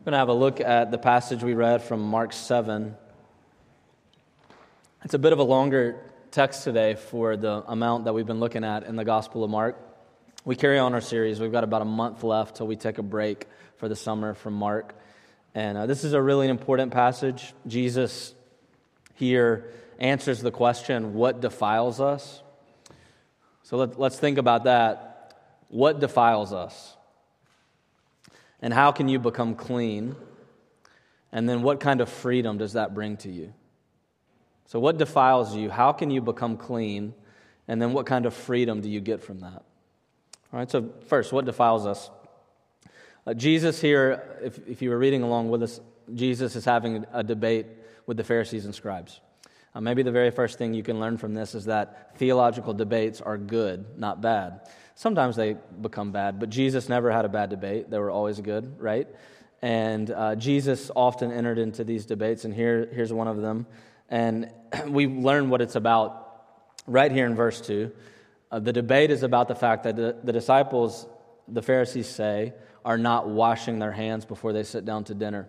We're going to have a look at the passage we read from Mark 7. It's a bit of a longer text today for the amount that we've been looking at in the Gospel of Mark. We carry on our series. We've got about a month left till we take a break for the summer from Mark. And uh, this is a really important passage. Jesus here answers the question, What defiles us? So let, let's think about that. What defiles us? And how can you become clean? And then what kind of freedom does that bring to you? So, what defiles you? How can you become clean? And then what kind of freedom do you get from that? All right, so first, what defiles us? Uh, Jesus here, if, if you were reading along with us, Jesus is having a debate with the Pharisees and scribes. Uh, maybe the very first thing you can learn from this is that theological debates are good, not bad. Sometimes they become bad, but Jesus never had a bad debate. They were always good, right? And uh, Jesus often entered into these debates, and here, here's one of them. And we learn what it's about right here in verse 2. Uh, the debate is about the fact that the, the disciples, the Pharisees say, are not washing their hands before they sit down to dinner.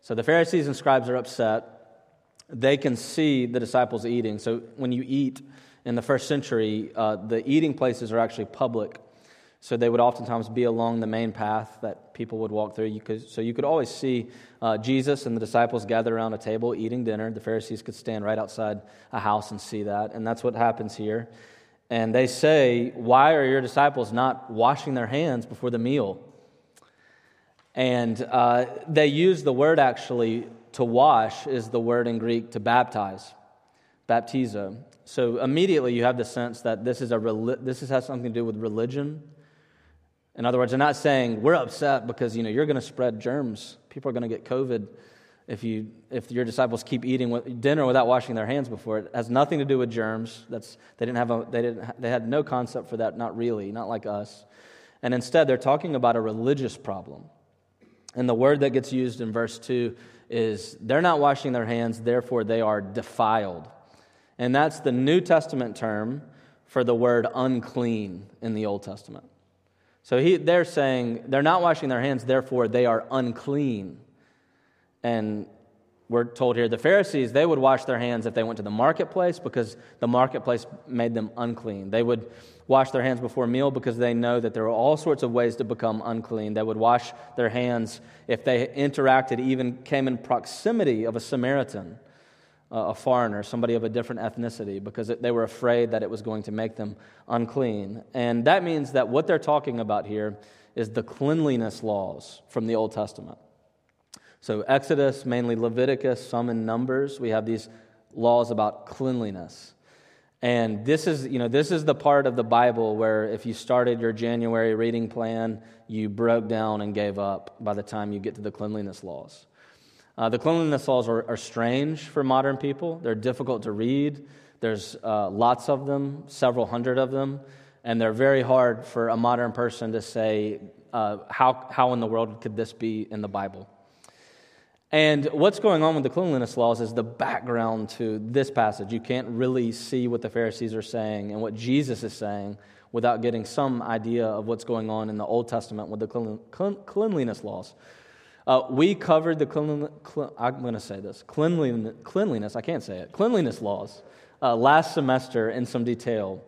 So the Pharisees and scribes are upset. They can see the disciples eating. So when you eat, in the first century, uh, the eating places are actually public. So they would oftentimes be along the main path that people would walk through. You could, so you could always see uh, Jesus and the disciples gather around a table eating dinner. The Pharisees could stand right outside a house and see that. And that's what happens here. And they say, Why are your disciples not washing their hands before the meal? And uh, they use the word actually to wash, is the word in Greek to baptize, baptizo. So immediately you have the sense that this, is a, this has something to do with religion. In other words, they're not saying we're upset because you know you're going to spread germs. People are going to get COVID if you if your disciples keep eating dinner without washing their hands before. It has nothing to do with germs. That's they didn't have a they didn't they had no concept for that. Not really. Not like us. And instead, they're talking about a religious problem. And the word that gets used in verse two is they're not washing their hands, therefore they are defiled. And that's the New Testament term for the word unclean in the Old Testament. So he, they're saying they're not washing their hands, therefore they are unclean. And we're told here the Pharisees, they would wash their hands if they went to the marketplace because the marketplace made them unclean. They would wash their hands before meal because they know that there are all sorts of ways to become unclean. They would wash their hands if they interacted, even came in proximity of a Samaritan a foreigner, somebody of a different ethnicity, because they were afraid that it was going to make them unclean. And that means that what they're talking about here is the cleanliness laws from the Old Testament. So, Exodus, mainly Leviticus, some in Numbers, we have these laws about cleanliness. And this is, you know, this is the part of the Bible where if you started your January reading plan, you broke down and gave up by the time you get to the cleanliness laws. Uh, the cleanliness laws are, are, strange for modern people. They're difficult to read. There's uh, lots of them, several hundred of them, and they're very hard for a modern person to say, uh, how, how in the world could this be in the Bible? And what's going on with the cleanliness laws is the background to this passage. You can't really see what the Pharisees are saying and what Jesus is saying without getting some idea of what's going on in the Old Testament with the cleanliness laws. Uh, we covered the cleanliness, I'm going to say this cleanliness, cleanliness, I can't say it, cleanliness laws uh, last semester in some detail.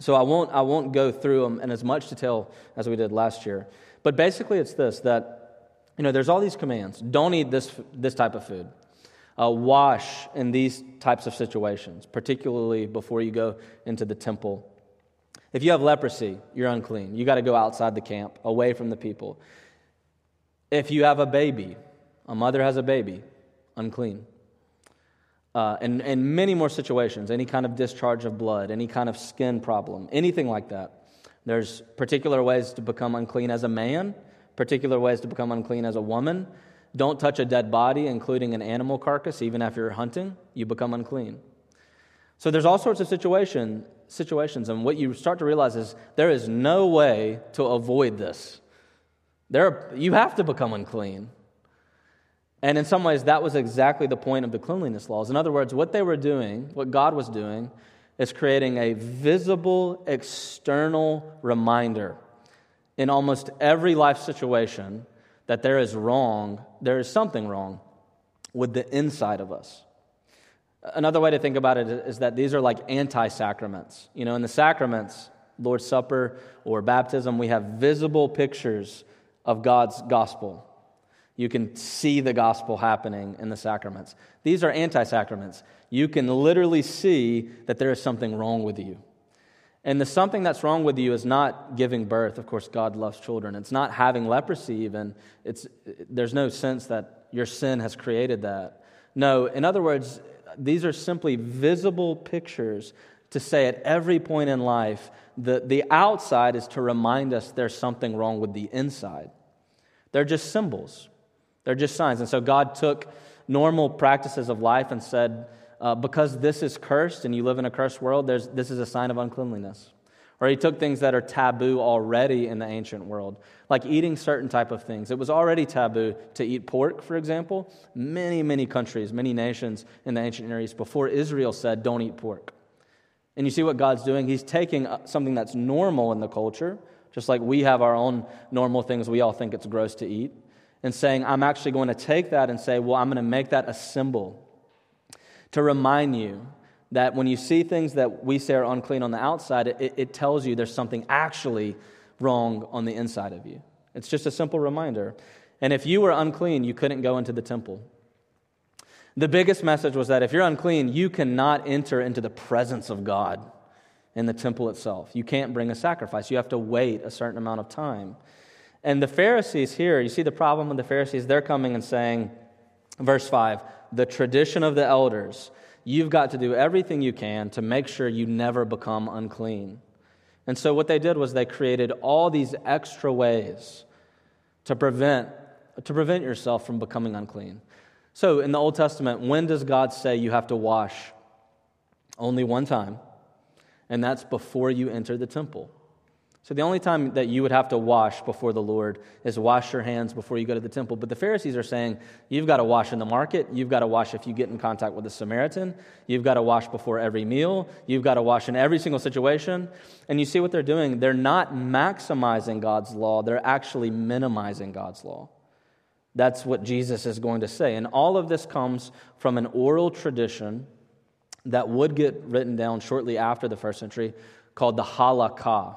So I won't, I won't go through them in as much detail as we did last year. But basically, it's this that, you know, there's all these commands. Don't eat this, this type of food. Uh, wash in these types of situations, particularly before you go into the temple. If you have leprosy, you're unclean. You got to go outside the camp, away from the people. If you have a baby, a mother has a baby, unclean. Uh, and, and many more situations, any kind of discharge of blood, any kind of skin problem, anything like that. There's particular ways to become unclean as a man, particular ways to become unclean as a woman. Don't touch a dead body, including an animal carcass, even after you're hunting, you become unclean. So there's all sorts of situation, situations, and what you start to realize is there is no way to avoid this. There, you have to become unclean. And in some ways, that was exactly the point of the cleanliness laws. In other words, what they were doing, what God was doing, is creating a visible external reminder in almost every life situation that there is wrong, there is something wrong with the inside of us. Another way to think about it is that these are like anti sacraments. You know, in the sacraments, Lord's Supper or baptism, we have visible pictures of God's gospel. You can see the gospel happening in the sacraments. These are anti sacraments. You can literally see that there is something wrong with you. And the something that's wrong with you is not giving birth. Of course, God loves children. It's not having leprosy, even. It's, there's no sense that your sin has created that. No, in other words, these are simply visible pictures to say at every point in life, the, the outside is to remind us there's something wrong with the inside. They're just symbols, they're just signs. And so God took normal practices of life and said, uh, because this is cursed and you live in a cursed world, this is a sign of uncleanliness. Or he took things that are taboo already in the ancient world, like eating certain type of things. It was already taboo to eat pork, for example. Many, many countries, many nations in the ancient Near East before Israel said, don't eat pork. And you see what God's doing? He's taking uh, something that's normal in the culture, just like we have our own normal things we all think it's gross to eat, and saying, I'm actually going to take that and say, well, I'm going to make that a symbol to remind you that when you see things that we say are unclean on the outside, it, it tells you there's something actually wrong on the inside of you. It's just a simple reminder. And if you were unclean, you couldn't go into the temple. The biggest message was that if you're unclean, you cannot enter into the presence of God in the temple itself. You can't bring a sacrifice. You have to wait a certain amount of time. And the Pharisees here, you see the problem with the Pharisees? They're coming and saying, verse 5, the tradition of the elders You've got to do everything you can to make sure you never become unclean. And so, what they did was they created all these extra ways to prevent, to prevent yourself from becoming unclean. So, in the Old Testament, when does God say you have to wash? Only one time, and that's before you enter the temple. So the only time that you would have to wash before the Lord is wash your hands before you go to the temple. But the Pharisees are saying you've got to wash in the market, you've got to wash if you get in contact with a Samaritan, you've got to wash before every meal, you've got to wash in every single situation. And you see what they're doing? They're not maximizing God's law, they're actually minimizing God's law. That's what Jesus is going to say. And all of this comes from an oral tradition that would get written down shortly after the first century called the halakha.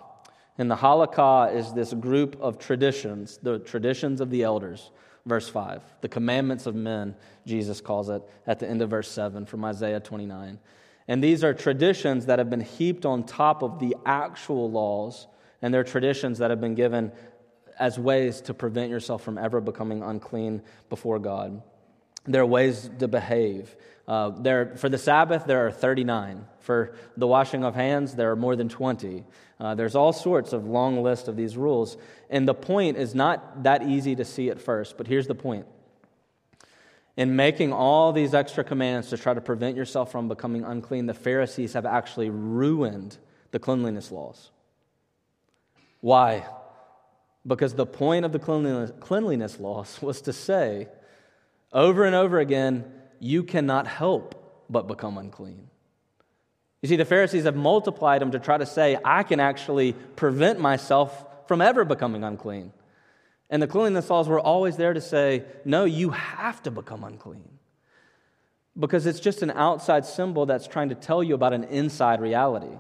And the halakha is this group of traditions, the traditions of the elders. Verse 5, the commandments of men, Jesus calls it at the end of verse 7 from Isaiah 29. And these are traditions that have been heaped on top of the actual laws, and they're traditions that have been given as ways to prevent yourself from ever becoming unclean before God. There are ways to behave. Uh, there, for the Sabbath, there are 39. For the washing of hands, there are more than 20. Uh, there's all sorts of long list of these rules. And the point is not that easy to see at first, but here's the point. In making all these extra commands to try to prevent yourself from becoming unclean, the Pharisees have actually ruined the cleanliness laws. Why? Because the point of the cleanliness, cleanliness laws was to say over and over again, you cannot help but become unclean. You see, the Pharisees have multiplied them to try to say, I can actually prevent myself from ever becoming unclean. And the cleanliness laws were always there to say, no, you have to become unclean. Because it's just an outside symbol that's trying to tell you about an inside reality.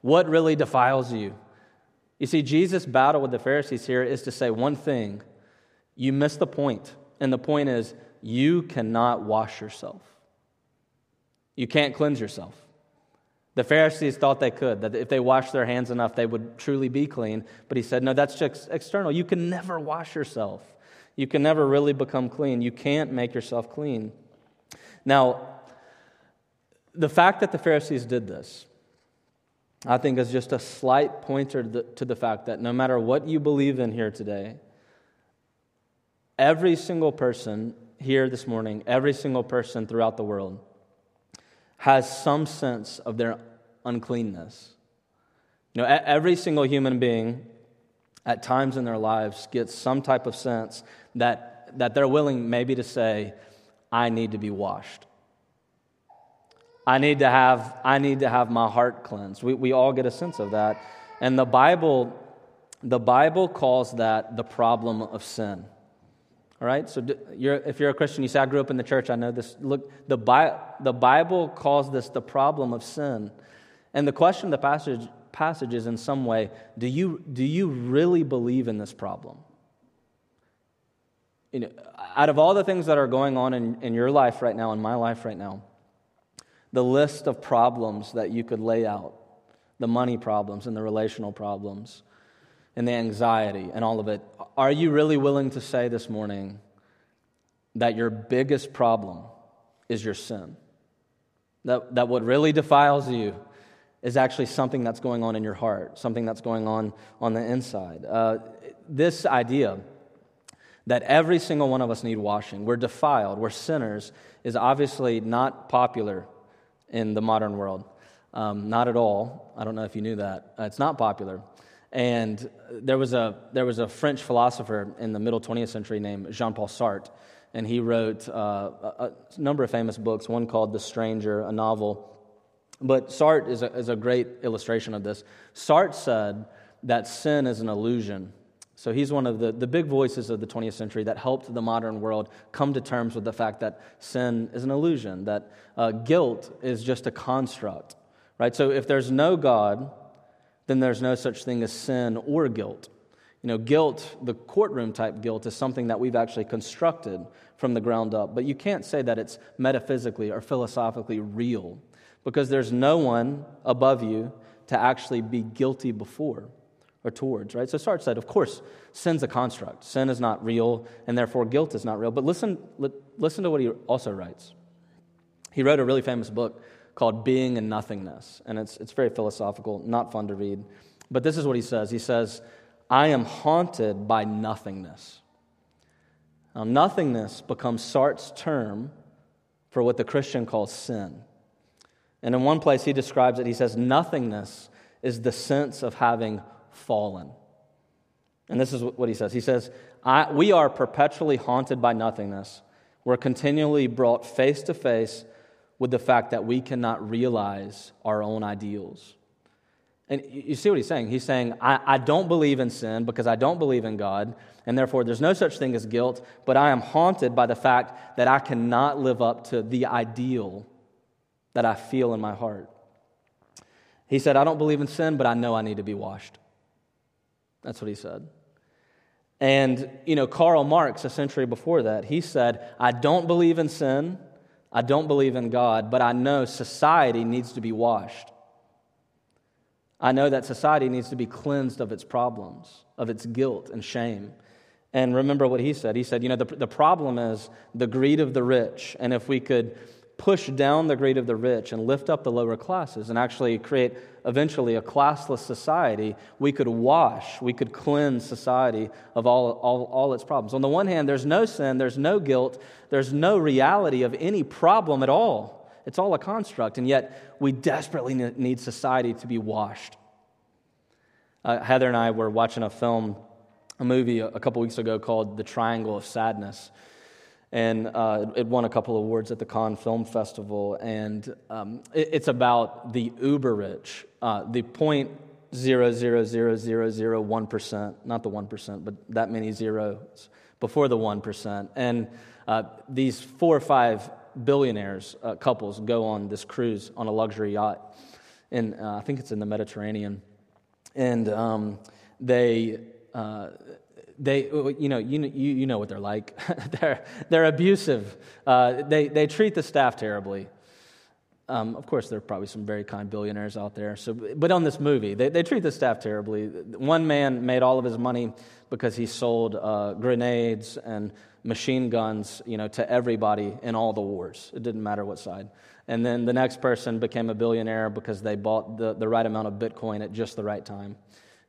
What really defiles you? You see, Jesus' battle with the Pharisees here is to say one thing you miss the point. And the point is, you cannot wash yourself. You can't cleanse yourself. The Pharisees thought they could, that if they washed their hands enough, they would truly be clean. But he said, no, that's just external. You can never wash yourself. You can never really become clean. You can't make yourself clean. Now, the fact that the Pharisees did this, I think, is just a slight pointer to the fact that no matter what you believe in here today, every single person here this morning, every single person throughout the world has some sense of their uncleanness. You know, every single human being at times in their lives gets some type of sense that, that they're willing maybe to say, I need to be washed. I need to have, I need to have my heart cleansed. We, we all get a sense of that. And the Bible, the Bible calls that the problem of sin. All right? So you're, if you're a Christian, you say, I grew up in the church, I know this. Look, the, Bi- the Bible calls this the problem of sin. And the question of the passage, passage is in some way do you, do you really believe in this problem? You know, out of all the things that are going on in, in your life right now, in my life right now, the list of problems that you could lay out the money problems and the relational problems and the anxiety and all of it are you really willing to say this morning that your biggest problem is your sin? That, that what really defiles you is actually something that's going on in your heart, something that's going on on the inside. Uh, this idea that every single one of us need washing, we're defiled, we're sinners, is obviously not popular in the modern world. Um, not at all. I don't know if you knew that. Uh, it's not popular. And there was, a, there was a French philosopher in the middle 20th century named Jean Paul Sartre, and he wrote uh, a, a, number of famous books, one called The Stranger, a novel. But Sartre is a, is a great illustration of this. Sartre said that sin is an illusion. So he's one of the, the big voices of the 20th century that helped the modern world come to terms with the fact that sin is an illusion, that uh, guilt is just a construct. Right? So if there's no God, then there's no such thing as sin or guilt. You know, guilt, the courtroom type guilt, is something that we've actually constructed from the ground up. But you can't say that it's metaphysically or philosophically real because there's no one above you to actually be guilty before or towards, right? So Sartre said, of course, sin's a construct. Sin is not real, and therefore guilt is not real. But listen, listen to what he also writes. He wrote a really famous book called Being and Nothingness. And it's, it's very philosophical, not fun to read. But this is what he says He says, I am haunted by nothingness. Now, nothingness becomes Sartre's term for what the Christian calls sin. And in one place, he describes it, he says, Nothingness is the sense of having fallen. And this is what he says He says, We are perpetually haunted by nothingness. We're continually brought face to face with the fact that we cannot realize our own ideals. And you see what he's saying? He's saying, I, I, don't believe in sin because I don't believe in God, and therefore there's no such thing as guilt, but I am haunted by the fact that I cannot live up to the ideal that I feel in my heart. He said, I don't believe in sin, but I know I need to be washed. That's what he said. And, you know, Karl Marx, a century before that, he said, I don't believe in sin, I don't believe in God, but I know society needs to be washed. I know that society needs to be cleansed of its problems, of its guilt and shame. And remember what he said. He said, You know, the, the problem is the greed of the rich. And if we could push down the greed of the rich and lift up the lower classes and actually create eventually a classless society, we could wash, we could cleanse society of all, all, all its problems. On the one hand, there's no sin, there's no guilt, there's no reality of any problem at all. It's all a construct, and yet we desperately need society to be washed. Uh, Heather and I were watching a film, a movie a couple weeks ago called The Triangle of Sadness and uh, it won a couple awards at the Cannes Film Festival. And um, it, it's about the uber rich, uh, the point zero zero zero zero zero one percent, not the one percent, but that many zeros before the one percent. And uh, these four or five billionaires uh, couples go on this cruise on a luxury yacht, and uh, I think it's in the Mediterranean, and um, they uh, they, you know, you, you know what they're like. they're, they're abusive. Uh, they, they treat the staff terribly. Um, of course, there are probably some very kind billionaires out there. So, but on this movie, they, they treat the staff terribly. One man made all of his money because he sold uh, grenades and machine guns, you know, to everybody in all the wars. It didn't matter what side. And then the next person became a billionaire because they bought the, the right amount of Bitcoin at just the right time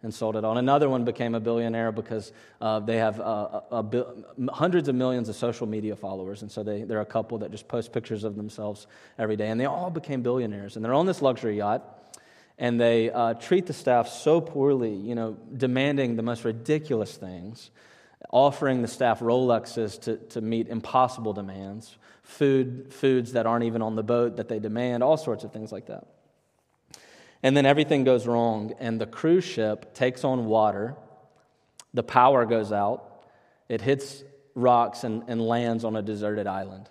and sold it on. Another one became a billionaire because uh, they have uh, a, a, hundreds of millions of social media followers. And so they, they're a couple that just post pictures of themselves every day. And they all became billionaires. And they're on this luxury yacht. And they uh, treat the staff so poorly, you know, demanding the most ridiculous things, offering the staff Rolexes to, to meet impossible demands, food, foods that aren't even on the boat that they demand, all sorts of things like that. And then everything goes wrong, and the cruise ship takes on water. The power goes out. It hits rocks and, and lands on a deserted island.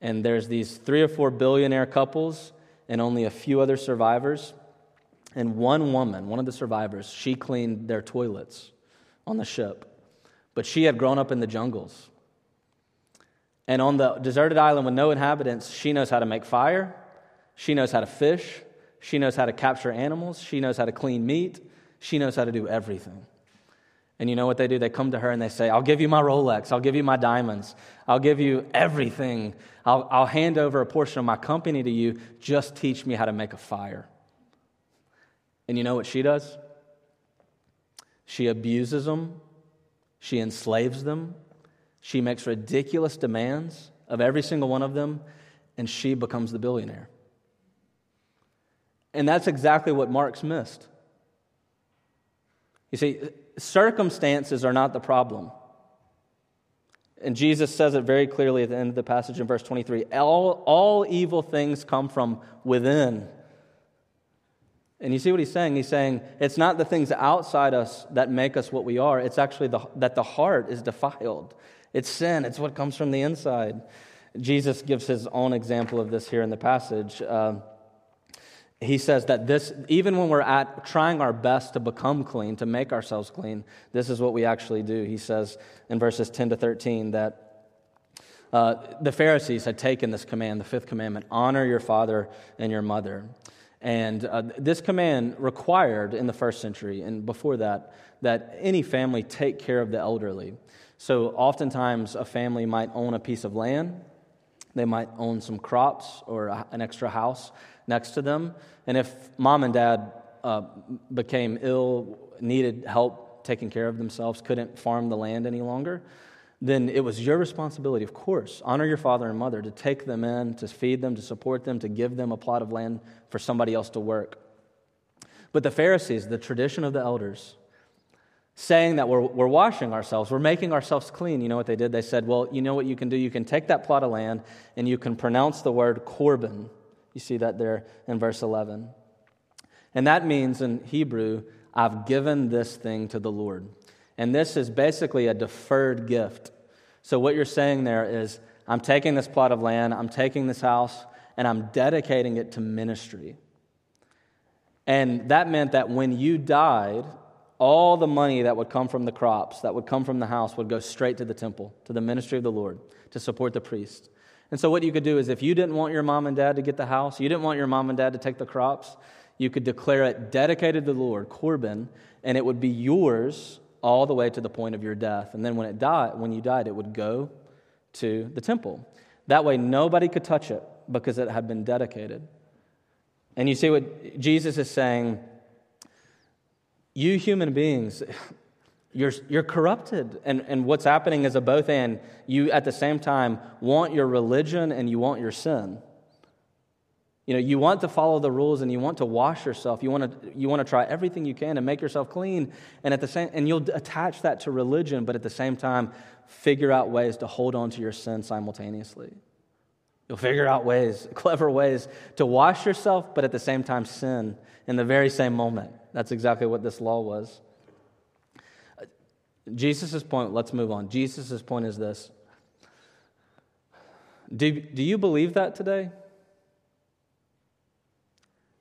And there's these three or four billionaire couples and only a few other survivors. And one woman, one of the survivors, she cleaned their toilets on the ship. But she had grown up in the jungles. And on the deserted island with no inhabitants, she knows how to make fire, she knows how to fish, she knows how to capture animals, she knows how to clean meat, she knows how to do everything. And you know what they do? They come to her and they say, I'll give you my Rolex. I'll give you my diamonds. I'll give you everything. I'll, I'll hand over a portion of my company to you. Just teach me how to make a fire. And you know what she does? She abuses them, she enslaves them, she makes ridiculous demands of every single one of them, and she becomes the billionaire. And that's exactly what Marx missed. You see, circumstances are not the problem. And Jesus says it very clearly at the end of the passage in verse 23 all, all evil things come from within. And you see what he's saying? He's saying it's not the things outside us that make us what we are, it's actually the, that the heart is defiled. It's sin, it's what comes from the inside. Jesus gives his own example of this here in the passage. Uh, he says that this, even when we're at trying our best to become clean, to make ourselves clean, this is what we actually do. He says in verses 10 to 13 that uh, the Pharisees had taken this command, the fifth commandment honor your father and your mother. And uh, this command required in the first century and before that that any family take care of the elderly. So, oftentimes, a family might own a piece of land, they might own some crops or an extra house next to them. And if mom and dad uh, became ill, needed help taking care of themselves, couldn't farm the land any longer, then it was your responsibility, of course, honor your father and mother, to take them in, to feed them, to support them, to give them a plot of land for somebody else to work. But the Pharisees, the tradition of the elders, saying that we're, we're washing ourselves, we're making ourselves clean, you know what they did? They said, well, you know what you can do? You can take that plot of land and you can pronounce the word Corban you see that there in verse 11. And that means in Hebrew, I've given this thing to the Lord. And this is basically a deferred gift. So, what you're saying there is, I'm taking this plot of land, I'm taking this house, and I'm dedicating it to ministry. And that meant that when you died, all the money that would come from the crops, that would come from the house, would go straight to the temple, to the ministry of the Lord, to support the priest. And so, what you could do is if you didn't want your mom and dad to get the house, you didn't want your mom and dad to take the crops, you could declare it dedicated to the Lord, Corban, and it would be yours all the way to the point of your death. And then when it died, when you died, it would go to the temple. That way nobody could touch it because it had been dedicated. And you see what Jesus is saying, you human beings, you're, you're corrupted. And, and what's happening is a both and. You, at the same time, want your religion and you want your sin. You know, you want to follow the rules and you want to wash yourself. You want to, you want to try everything you can to make yourself clean. And, at the same, and you'll attach that to religion, but at the same time, figure out ways to hold on to your sin simultaneously. You'll figure out ways, clever ways to wash yourself, but at the same time sin in the very same moment. That's exactly what this law was. Jesus' point, let's move on. Jesus' point is this do, do you believe that today?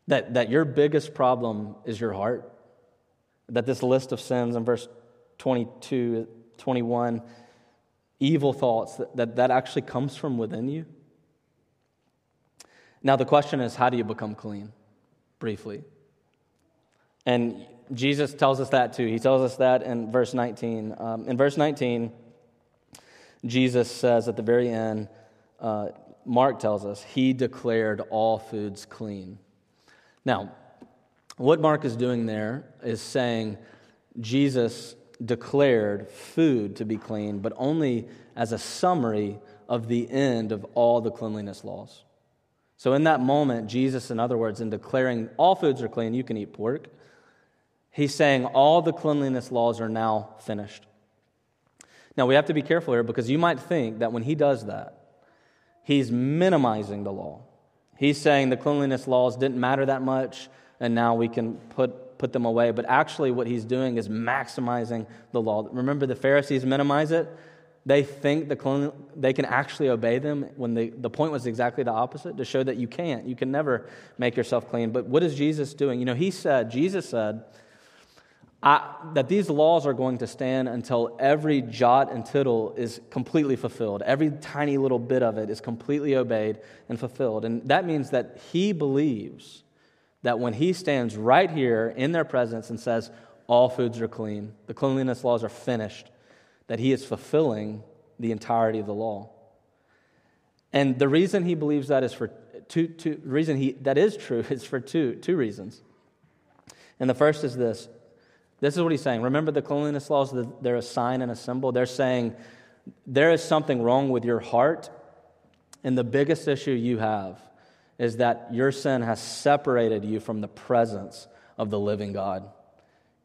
That, that your biggest problem is your heart? That this list of sins in verse 22, 21, evil thoughts, that, that, that actually comes from within you? Now, the question is how do you become clean? Briefly. And Jesus tells us that too. He tells us that in verse 19. Um, in verse 19, Jesus says at the very end, uh, Mark tells us, he declared all foods clean. Now, what Mark is doing there is saying Jesus declared food to be clean, but only as a summary of the end of all the cleanliness laws. So, in that moment, Jesus, in other words, in declaring all foods are clean, you can eat pork, He's saying all the cleanliness laws are now finished. Now, we have to be careful here because you might think that when he does that, he's minimizing the law. He's saying the cleanliness laws didn't matter that much and now we can put, put them away. But actually, what he's doing is maximizing the law. Remember, the Pharisees minimize it, they think the clean, they can actually obey them when the, the point was exactly the opposite to show that you can't. You can never make yourself clean. But what is Jesus doing? You know, he said, Jesus said, that these laws are going to stand until every jot and tittle is completely fulfilled. Every tiny little bit of it is completely obeyed and fulfilled. And that means that he believes that when he stands right here in their presence and says, All foods are clean, the cleanliness laws are finished, that he is fulfilling the entirety of the law. And the reason he believes that is for two, two reason he that is true is for two, two reasons. And the first is this. This is what he's saying. Remember the cleanliness laws, they're a sign and a symbol. They're saying there is something wrong with your heart, and the biggest issue you have is that your sin has separated you from the presence of the living God.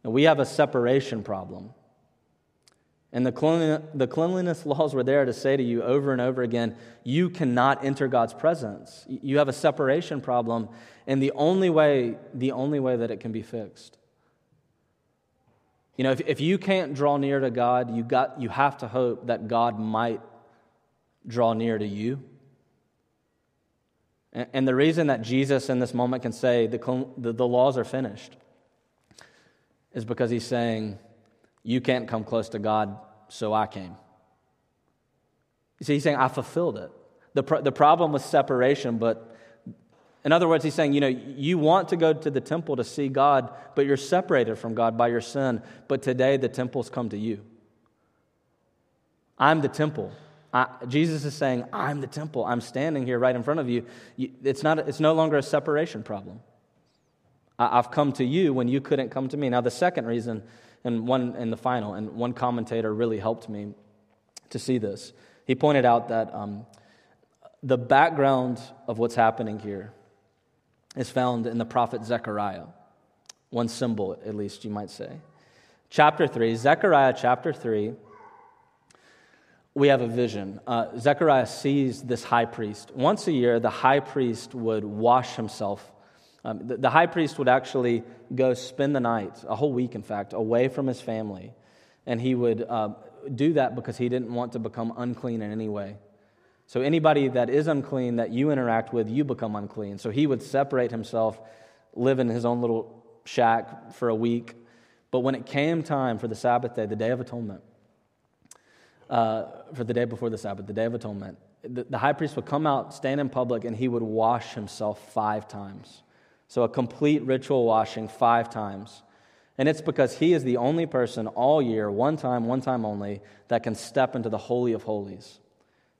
And we have a separation problem. And the the cleanliness laws were there to say to you over and over again you cannot enter God's presence. You have a separation problem, and the only way, the only way that it can be fixed. You know, if, if you can't draw near to God, you, got, you have to hope that God might draw near to you. And, and the reason that Jesus in this moment can say the, the, the laws are finished is because he's saying, You can't come close to God, so I came. You see, he's saying, I fulfilled it. The, pro- the problem was separation, but in other words, he's saying, you know, you want to go to the temple to see God, but you're separated from God by your sin. But today the temple's come to you. I'm the temple. I, Jesus is saying, I'm the temple. I'm standing here right in front of you. It's, not, it's no longer a separation problem. I, I've come to you when you couldn't come to me. Now, the second reason, and one in the final, and one commentator really helped me to see this. He pointed out that um, the background of what's happening here is found in the prophet Zechariah. One symbol, at least, you might say. Chapter 3, Zechariah chapter 3, we have a vision. Uh, Zechariah sees this high priest. Once a year, the high priest would wash himself. Um, the, the, high priest would actually go spend the night, a whole week, in fact, away from his family. And he would uh, do that because he didn't want to become unclean in any way. So anybody that is unclean that you interact with, you become unclean. So he would separate himself, live in his own little shack for a week. But when it came time for the Sabbath day, the Day of Atonement, uh, for the day before the Sabbath, the Day of Atonement, the, the high priest would come out, stand in public, and he would wash himself five times. So a complete ritual washing five times. And it's because he is the only person all year, one time, one time only, that can step into the Holy of Holies.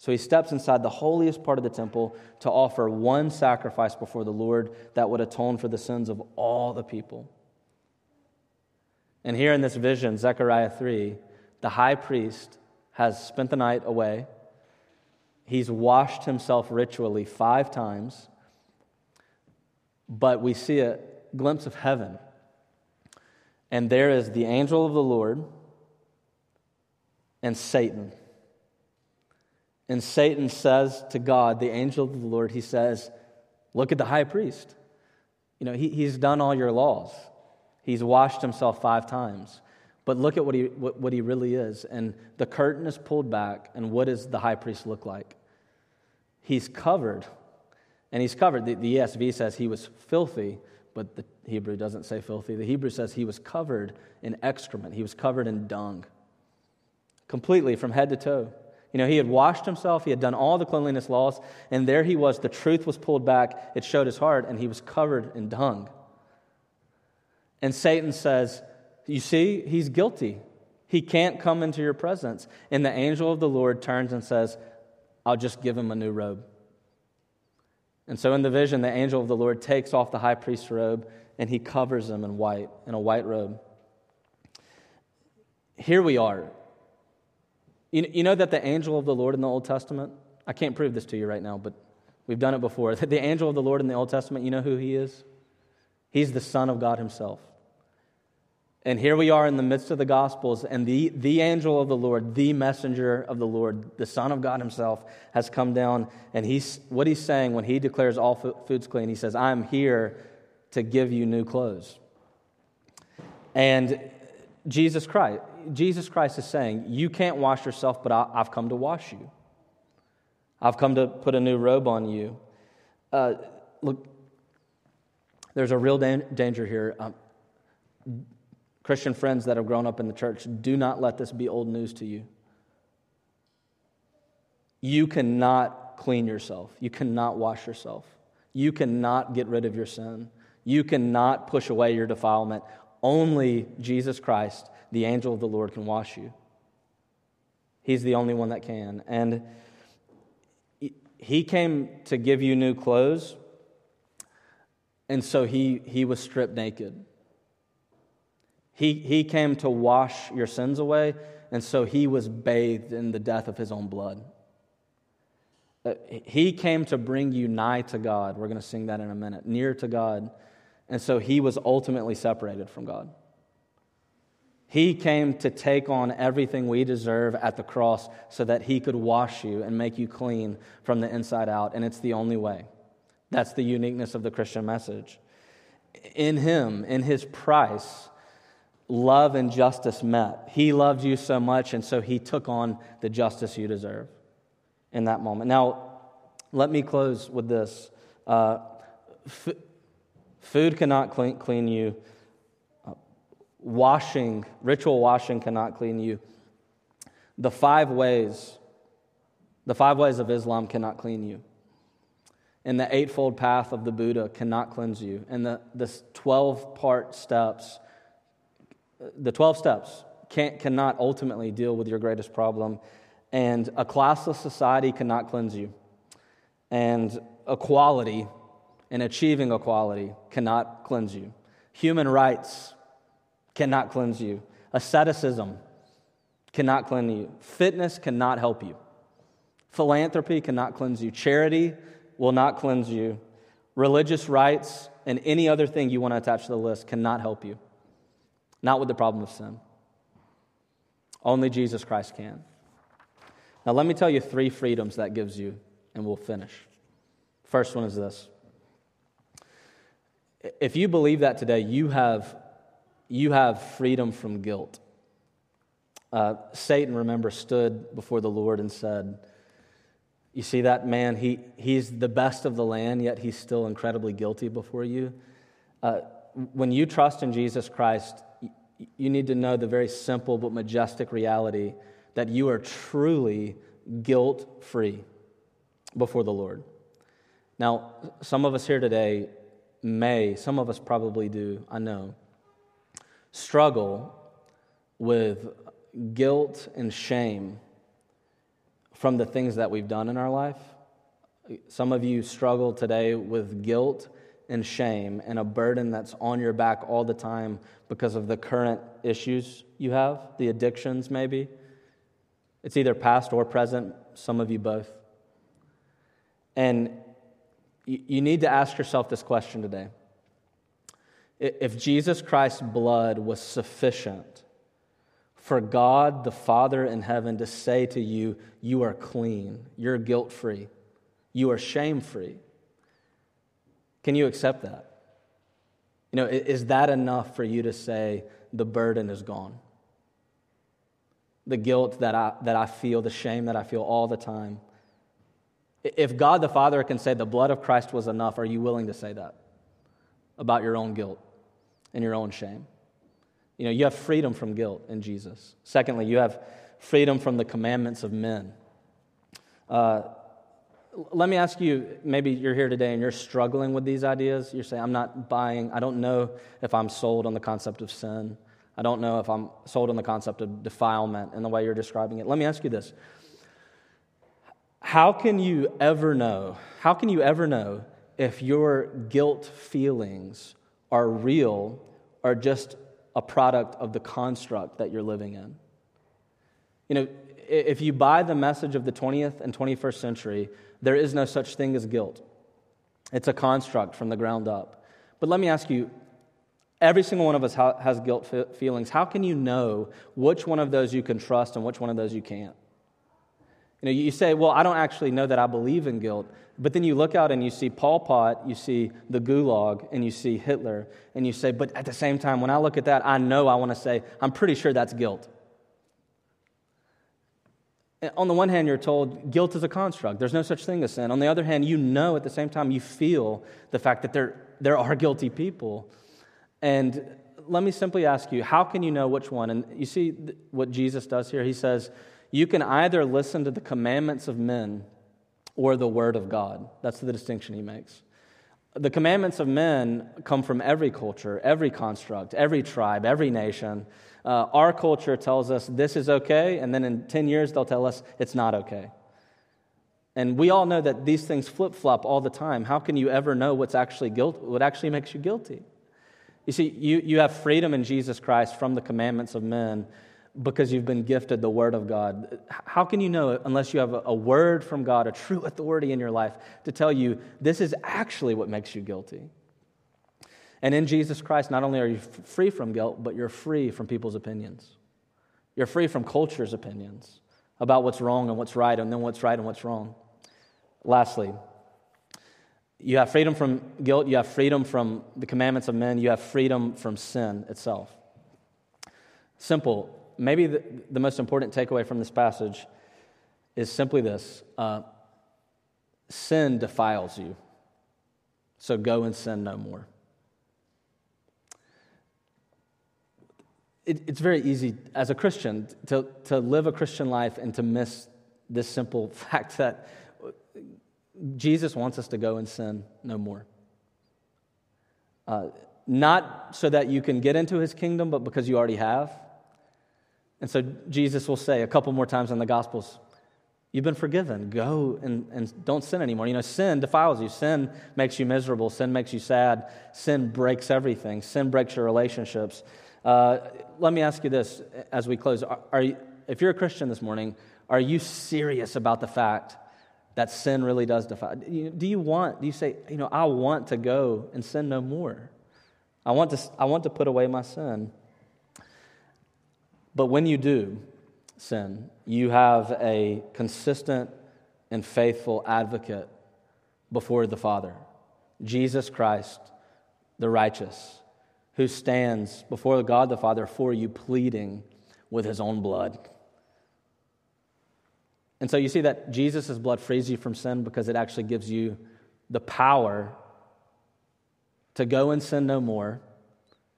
So he steps inside the holiest part of the temple to offer one sacrifice before the Lord that would atone for the sins of all the people. And here in this vision, Zechariah 3, the high priest has spent the night away. He's washed himself ritually five times, but we see a glimpse of heaven. And there is the angel of the Lord and Satan. And Satan says to God, the angel of the Lord, he says, Look at the high priest. You know, he, he's done all your laws, he's washed himself five times. But look at what he, what, what he really is. And the curtain is pulled back, and what does the high priest look like? He's covered. And he's covered. The, the ESV says he was filthy, but the Hebrew doesn't say filthy. The Hebrew says he was covered in excrement, he was covered in dung, completely from head to toe. You know, he had washed himself, he had done all the cleanliness laws, and there he was. The truth was pulled back, it showed his heart, and he was covered in dung. And Satan says, You see, he's guilty. He can't come into your presence. And the angel of the Lord turns and says, I'll just give him a new robe. And so in the vision, the angel of the Lord takes off the high priest's robe and he covers him in white, in a white robe. Here we are you, you know that the angel of the Lord in the Old Testament, I can't prove this to you right now, but we've done it before. The angel of the Lord in the Old Testament, you know who he is? He's the Son of God himself. And here we are in the midst of the Gospels, and the, the angel of the Lord, the messenger of the Lord, the Son of God Himself, has come down. And he's, what he's saying when he declares all foods clean, he says, I'm here to give you new clothes. And Jesus Christ, Jesus Christ is saying, You can't wash yourself, but I, have come to wash you. I've come to put a new robe on you. Uh, look, there's a real dan- danger here. Um, Christian friends that have grown up in the church, do not let this be old news to you. You cannot clean yourself, you cannot wash yourself, you cannot get rid of your sin, you cannot push away your defilement. Only Jesus Christ, the angel of the Lord, can wash you. He's the only one that can. And he came to give you new clothes, and so he, he was stripped naked. He, he came to wash your sins away, and so he was bathed in the death of his own blood. Uh, he came to bring you nigh to God. We're going to sing that in a minute. Near to God. And so he was ultimately separated from God. He came to take on everything we deserve at the cross so that he could wash you and make you clean from the inside out. And it's the only way. That's the uniqueness of the Christian message. In him, in his price, love and justice met. He loved you so much, and so he took on the justice you deserve in that moment. Now, let me close with this uh, f- food cannot clean, clean you, washing, ritual washing cannot clean you. The five ways, the five ways of Islam cannot clean you. And the eightfold path of the Buddha cannot cleanse you. And the, the 12 part steps, the 12 steps can, cannot ultimately deal with your greatest problem and a classless society cannot cleanse you. And equality and achieving equality cannot cleanse you. Human rights cannot cleanse you. Asceticism cannot cleanse you. Fitness cannot help you. Philanthropy cannot cleanse you. Charity will not cleanse you. Religious rights and any other thing you want to attach to the list cannot help you. Not with the problem of sin. Only Jesus Christ can. Now, let me tell you three freedoms that gives you, and we'll finish. First one is this. If you believe that today, you have, you have freedom from guilt. Uh, Satan, remember, stood before the Lord and said, You see that man? He, he's the best of the land, yet he's still incredibly guilty before you. Uh, when you trust in Jesus Christ, you need to know the very simple but majestic reality that you are truly guilt free before the Lord. Now, some of us here today may, some of us probably do, I know, struggle with guilt and shame from the things that we've done in our life. Some of you struggle today with guilt and shame and a burden that's on your back all the time because of the current issues you have, the addictions maybe, it's either past or present, some of you both. And you need to ask yourself this question today. If Jesus Christ's blood was sufficient for God the Father in heaven to say to you, You are clean, you're guilt free, you are shame free, can you accept that? You know, is that enough for you to say, The burden is gone? the guilt that I, that I feel, the shame that I feel all the time. If God the Father can say the blood of Christ was enough, are you willing to say that about your own guilt and your own shame? You know, you have freedom from guilt in Jesus. Secondly, you have freedom from the commandments of men. Uh, let me ask you maybe you're here today and you're struggling with these ideas. You're saying, I'm not buying, I don't know if I'm sold on the concept of sin. I don't know if I'm sold on the concept of defilement in the way you're describing it. Let me ask you this How can you ever know? How can you ever know if your guilt feelings are real or just a product of the construct that you're living in? You know, if you buy the message of the 20th and 21st century, there is no such thing as guilt. It's a construct from the ground up. But let me ask you Every single one of us has guilt feelings. How can you know which one of those you can trust and which one of those you can't? You know, you say, well, I don't actually know that I believe in guilt. But then you look out and you see Pol Pot, you see the Gulag, and you see Hitler, and you say, but at the same time, when I look at that, I know I want to say, I'm pretty sure that's guilt. On the one hand, you're told guilt is a construct. There's no such thing as sin. On the other hand, you know at the same time you feel the fact that there, there are guilty people. And let me simply ask you, how can you know which one? And you see what Jesus does here? He says, you can either listen to the commandments of men or the word of God. That's the distinction he makes. The commandments of men come from every culture, every construct, every tribe, every nation. Uh, our culture tells us this is okay, and then in 10 years they'll tell us it's not okay. And we all know that these things flip flop all the time. How can you ever know what's actually guilt, what actually makes you guilty? You see, you, you have freedom in Jesus Christ from the commandments of men because you've been gifted the Word of God. How can you know unless you have a, word from God, a true authority in your life to tell you this is actually what makes you guilty? And in Jesus Christ, not only are you free from guilt, but you're free from people's opinions. You're free from culture's opinions about what's wrong and what's right, and then what's right and what's wrong. Lastly, you have freedom from guilt, you have freedom from the commandments of men, you have freedom from sin itself. Simple. Maybe the, the most important takeaway from this passage is simply this uh, sin defiles you, so go and sin no more. it, it's very easy as a Christian to, to live a Christian life and to miss this simple fact that Jesus wants us to go and sin no more. Uh, not so that you can get into his kingdom, but because you already have. And so Jesus will say a couple more times in the Gospels, You've been forgiven. Go and, and don't sin anymore. You know, sin defiles you. Sin makes you miserable. Sin makes you sad. Sin breaks everything. Sin breaks your relationships. Uh, let me ask you this as we close. Are, are you, if you're a Christian this morning, are you serious about the fact that sin really does defy? Do you want, do you say, you know, I want to go and sin no more? I want to, I want to put away my sin. But when you do sin, you have a consistent and faithful advocate before the Father, Jesus Christ, the righteous who stands before God the Father for you, pleading with his own blood. And so you see that Jesus' blood frees you from sin because it actually gives you the power to go and sin no more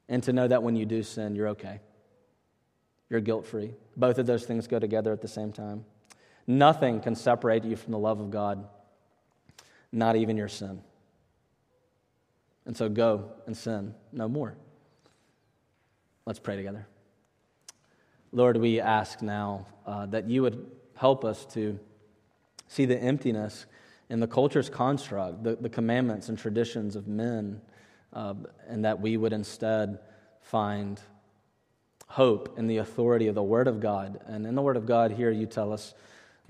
and to know that when you do sin, you're okay. You're guilt free. Both of those things go together at the same time. Nothing can separate you from the love of God, not even your sin. And so go and sin no more. Let's pray together. Lord, we ask now uh, that you would help us to see the emptiness in the culture's construct, the, the commandments and traditions of men, uh, and that we would instead find hope in the authority of the Word of God. And in the Word of God, here you tell us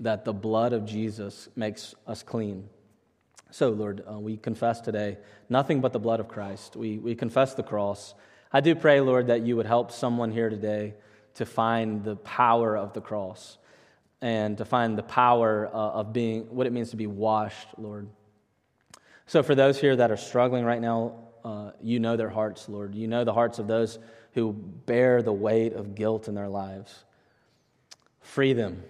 that the blood of Jesus makes us clean. So, Lord, uh, we confess today nothing but the blood of Christ. We, we confess the cross. I do pray, Lord, that you would help someone here today to find the power of the cross and to find the power uh, of being what it means to be washed, Lord. So, for those here that are struggling right now, uh, you know their hearts, Lord. You know the hearts of those who bear the weight of guilt in their lives. Free them.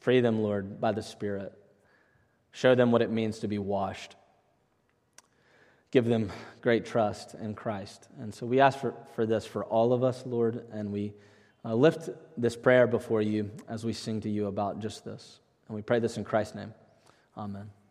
Free them, Lord, by the Spirit. Show them what it means to be washed give them great trust in Christ. And so we ask for, for this for all of us, Lord, and we uh, lift this prayer before you as we sing to you about just this. And we pray this in Christ's name. Amen.